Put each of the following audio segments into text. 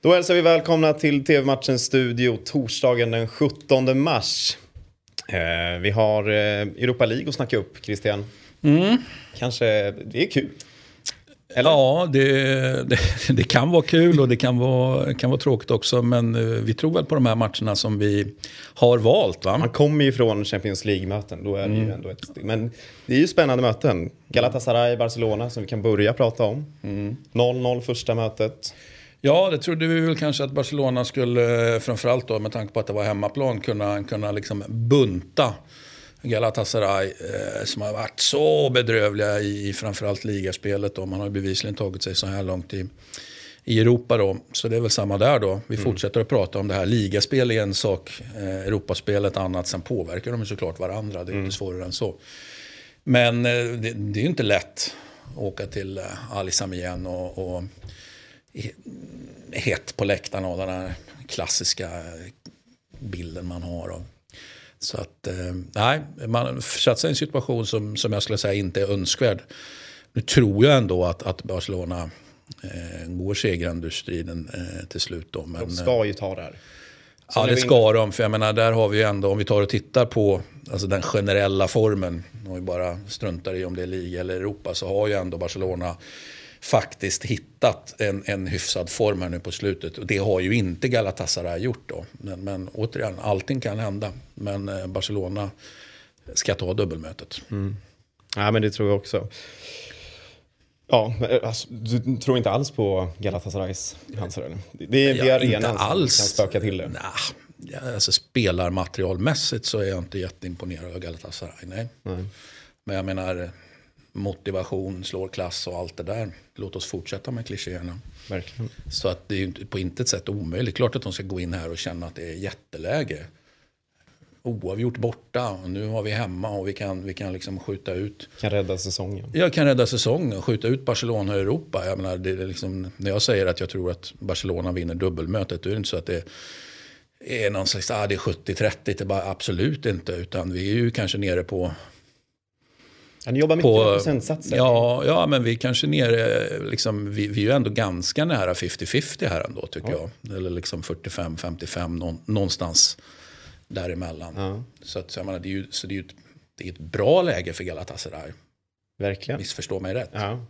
Då hälsar vi välkomna till TV-matchens studio torsdagen den 17 mars. Eh, vi har eh, Europa League att snacka upp, Christian. Mm. Kanske, det är kul. Eller? Ja, det, det, det, kan vara kul och det kan vara, kan vara tråkigt också. Men eh, vi tror väl på de här matcherna som vi har valt. Va? Man kommer ju från Champions League-möten. Då är det mm. ju ändå ett. Men det är ju spännande möten. Galatasaray, Barcelona som vi kan börja prata om. 0-0 mm. första mötet. Ja, det trodde vi väl kanske att Barcelona skulle, framförallt då med tanke på att det var hemmaplan, kunna, kunna liksom bunta Galatasaray eh, som har varit så bedrövliga i framförallt ligaspelet. Då. Man har bevisligen tagit sig så här långt i, i Europa. Då. Så det är väl samma där då. Vi mm. fortsätter att prata om det här. Ligaspel är en sak, eh, Europaspel ett annat. Sen påverkar de såklart varandra. Det är mm. inte svårare än så. Men eh, det, det, är ju inte lätt att åka till eh, Alisam igen och, och hett på läktarna och den här klassiska bilden man har. Och, så att, eh, nej, man försatt sig i en situation som, som jag skulle säga inte är önskvärd. Nu tror jag ändå att, att Barcelona eh, går segrande ur striden eh, till slut. Då, men, de ska ju ta det här. Så ja, det ska de. För jag menar, där har vi ju ändå, om vi tar och tittar på alltså den generella formen, om vi bara struntar i om det är liga eller Europa, så har ju ändå Barcelona faktiskt hittat en, en hyfsad form här nu på slutet. Och det har ju inte Galatasaray gjort då. Men, men återigen, allting kan hända. Men eh, Barcelona ska ta dubbelmötet. Mm. Ja, men det tror jag också. Ja, alltså, du tror inte alls på Galatasarays chanser? Det är ja, arenan inte alls. som kan spöka till det. Nah, alltså, spelarmaterialmässigt så är jag inte jätteimponerad av Galatasaray. Nej. nej. Men jag menar, motivation, slår klass och allt det där. Låt oss fortsätta med klichéerna. Verkligen. Så att det är ju på intet sätt omöjligt. Klart att de ska gå in här och känna att det är jätteläge. Oavgjort borta och nu har vi hemma och vi kan, vi kan liksom skjuta ut. Kan rädda säsongen. Jag kan rädda säsongen, skjuta ut Barcelona i Europa. Jag menar, det är liksom, när jag säger att jag tror att Barcelona vinner dubbelmötet, då är det inte så att det är någon slags, ah, det är 70-30, det är bara absolut inte. Utan vi är ju kanske nere på Ja, ni jobbar mycket på, med procentsatser. Ja, ja, men vi kanske nere, liksom, vi, vi är ju ändå ganska nära 50-50 här ändå tycker ja. jag. Eller liksom 45-55 någonstans däremellan. Ja. Så, att, så, menar, det är ju, så det är ju ett, det är ett bra läge för Galatasaray. Verkligen. Missförstå mig rätt. Ja.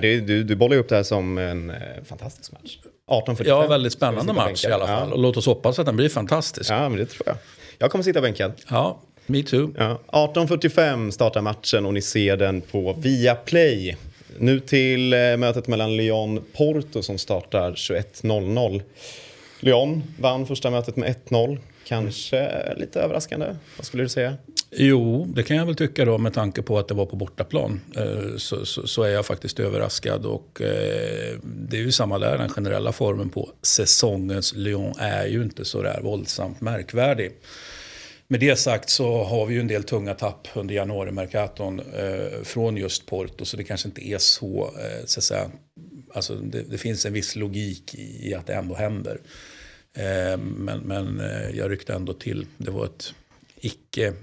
Du, du, du bollar upp det här som en eh, fantastisk match. 18-45. Ja, väldigt spännande match i alla fall. Ja. Och låt oss hoppas att den blir fantastisk. Ja, men det tror jag. Jag kommer sitta bänkad. Ja, Me too. Ja, 18.45 startar matchen och ni ser den på Viaplay. Nu till eh, mötet mellan Lyon-Porto som startar 21.00. Lyon vann första mötet med 1-0. Kanske lite överraskande. Vad skulle du säga? Jo, det kan jag väl tycka då med tanke på att det var på bortaplan. Eh, så, så, så är jag faktiskt överraskad. Och eh, det är ju samma där, den generella formen på säsongens Lyon är ju inte så där våldsamt märkvärdig. Med det sagt så har vi ju en del tunga tapp under januari-mercaton eh, från just Porto. Så det kanske inte är så, eh, så att säga, alltså det, det, finns en viss logik i, i att det ändå händer. Eh, men men eh, jag ryckte ändå till. Det var ett icke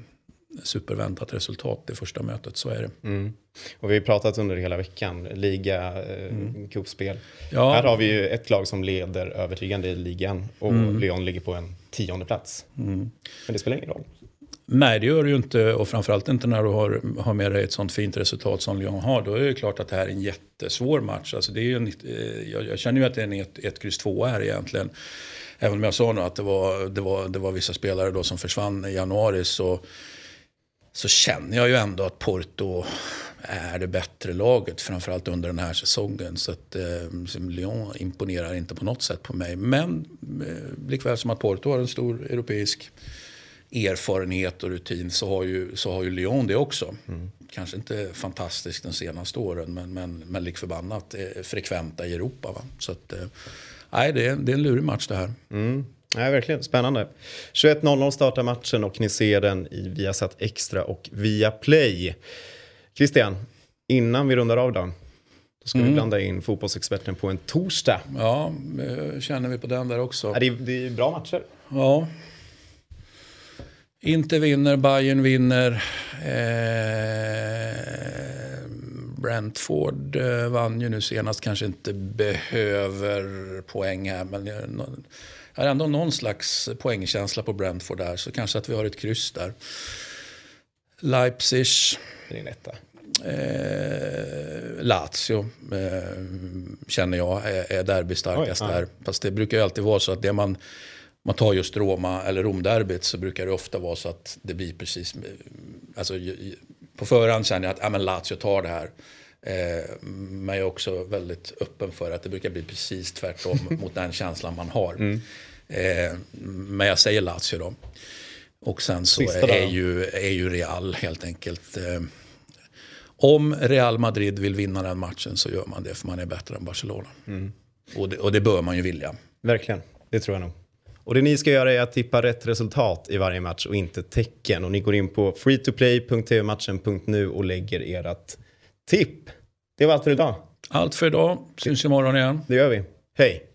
superväntat resultat det första mötet, så är det. Mm. Och vi har pratat under hela veckan, liga, eh, mm. cupspel. Ja. Här har vi ju ett lag som leder övertygande i ligan och mm. Lyon ligger på en tionde plats. Mm. Men det spelar ingen roll. Nej, det gör det ju inte. Och framförallt inte när du har, har med dig ett sånt fint resultat som Lyon har. Då är det klart att det här är en jättesvår match. Alltså det är en, eh, jag, jag känner ju att det är en 1-2 här egentligen. Även om jag sa nu att det var, det var, det var vissa spelare då som försvann i januari. så så känner jag ju ändå att Porto är det bättre laget, framförallt under den här säsongen. Så att eh, Lyon imponerar inte på något sätt på mig. Men eh, likväl som att Porto har en stor europeisk erfarenhet och rutin så har ju, så har ju Lyon det också. Mm. Kanske inte fantastiskt de senaste åren men, men, men lik förbannat eh, frekventa i Europa. Va? Så att, eh, nej, det, är, det är en lurig match det här. Mm. Ja, verkligen spännande. 21.00 startar matchen och ni ser den i Viasat Extra och via Play. Christian, innan vi rundar av då. Då ska mm. vi blanda in fotbollsexperten på en torsdag. Ja, känner vi på den där också. Ja, det, är, det är bra matcher. Ja. Inte vinner, Bayern vinner. Eh, Brentford eh, vann ju nu senast, kanske inte behöver poäng här. Men har ändå någon slags poängkänsla på Brentford där. Så kanske att vi har ett kryss där. Leipzig. Är din etta. Eh, Lazio eh, känner jag är, är derbystarkast Oj, där. Fast det brukar ju alltid vara så att det man, man tar just Roma eller Romderbyt så brukar det ofta vara så att det blir precis, alltså på förhand känner jag att ja, men Lazio tar det här. Eh, men jag är också väldigt öppen för att det brukar bli precis tvärtom mot den känslan man har. Mm. Eh, men jag säger Lazio då. Och sen så är ju, är ju Real helt enkelt. Eh, om Real Madrid vill vinna den matchen så gör man det för man är bättre än Barcelona. Mm. Och, det, och det bör man ju vilja. Verkligen, det tror jag nog. Och det ni ska göra är att tippa rätt resultat i varje match och inte tecken. Och ni går in på freetoplay.tvmatchen.nu och lägger ert tipp. Det var allt för idag. Allt för idag. Syns imorgon igen. Det gör vi. Hej!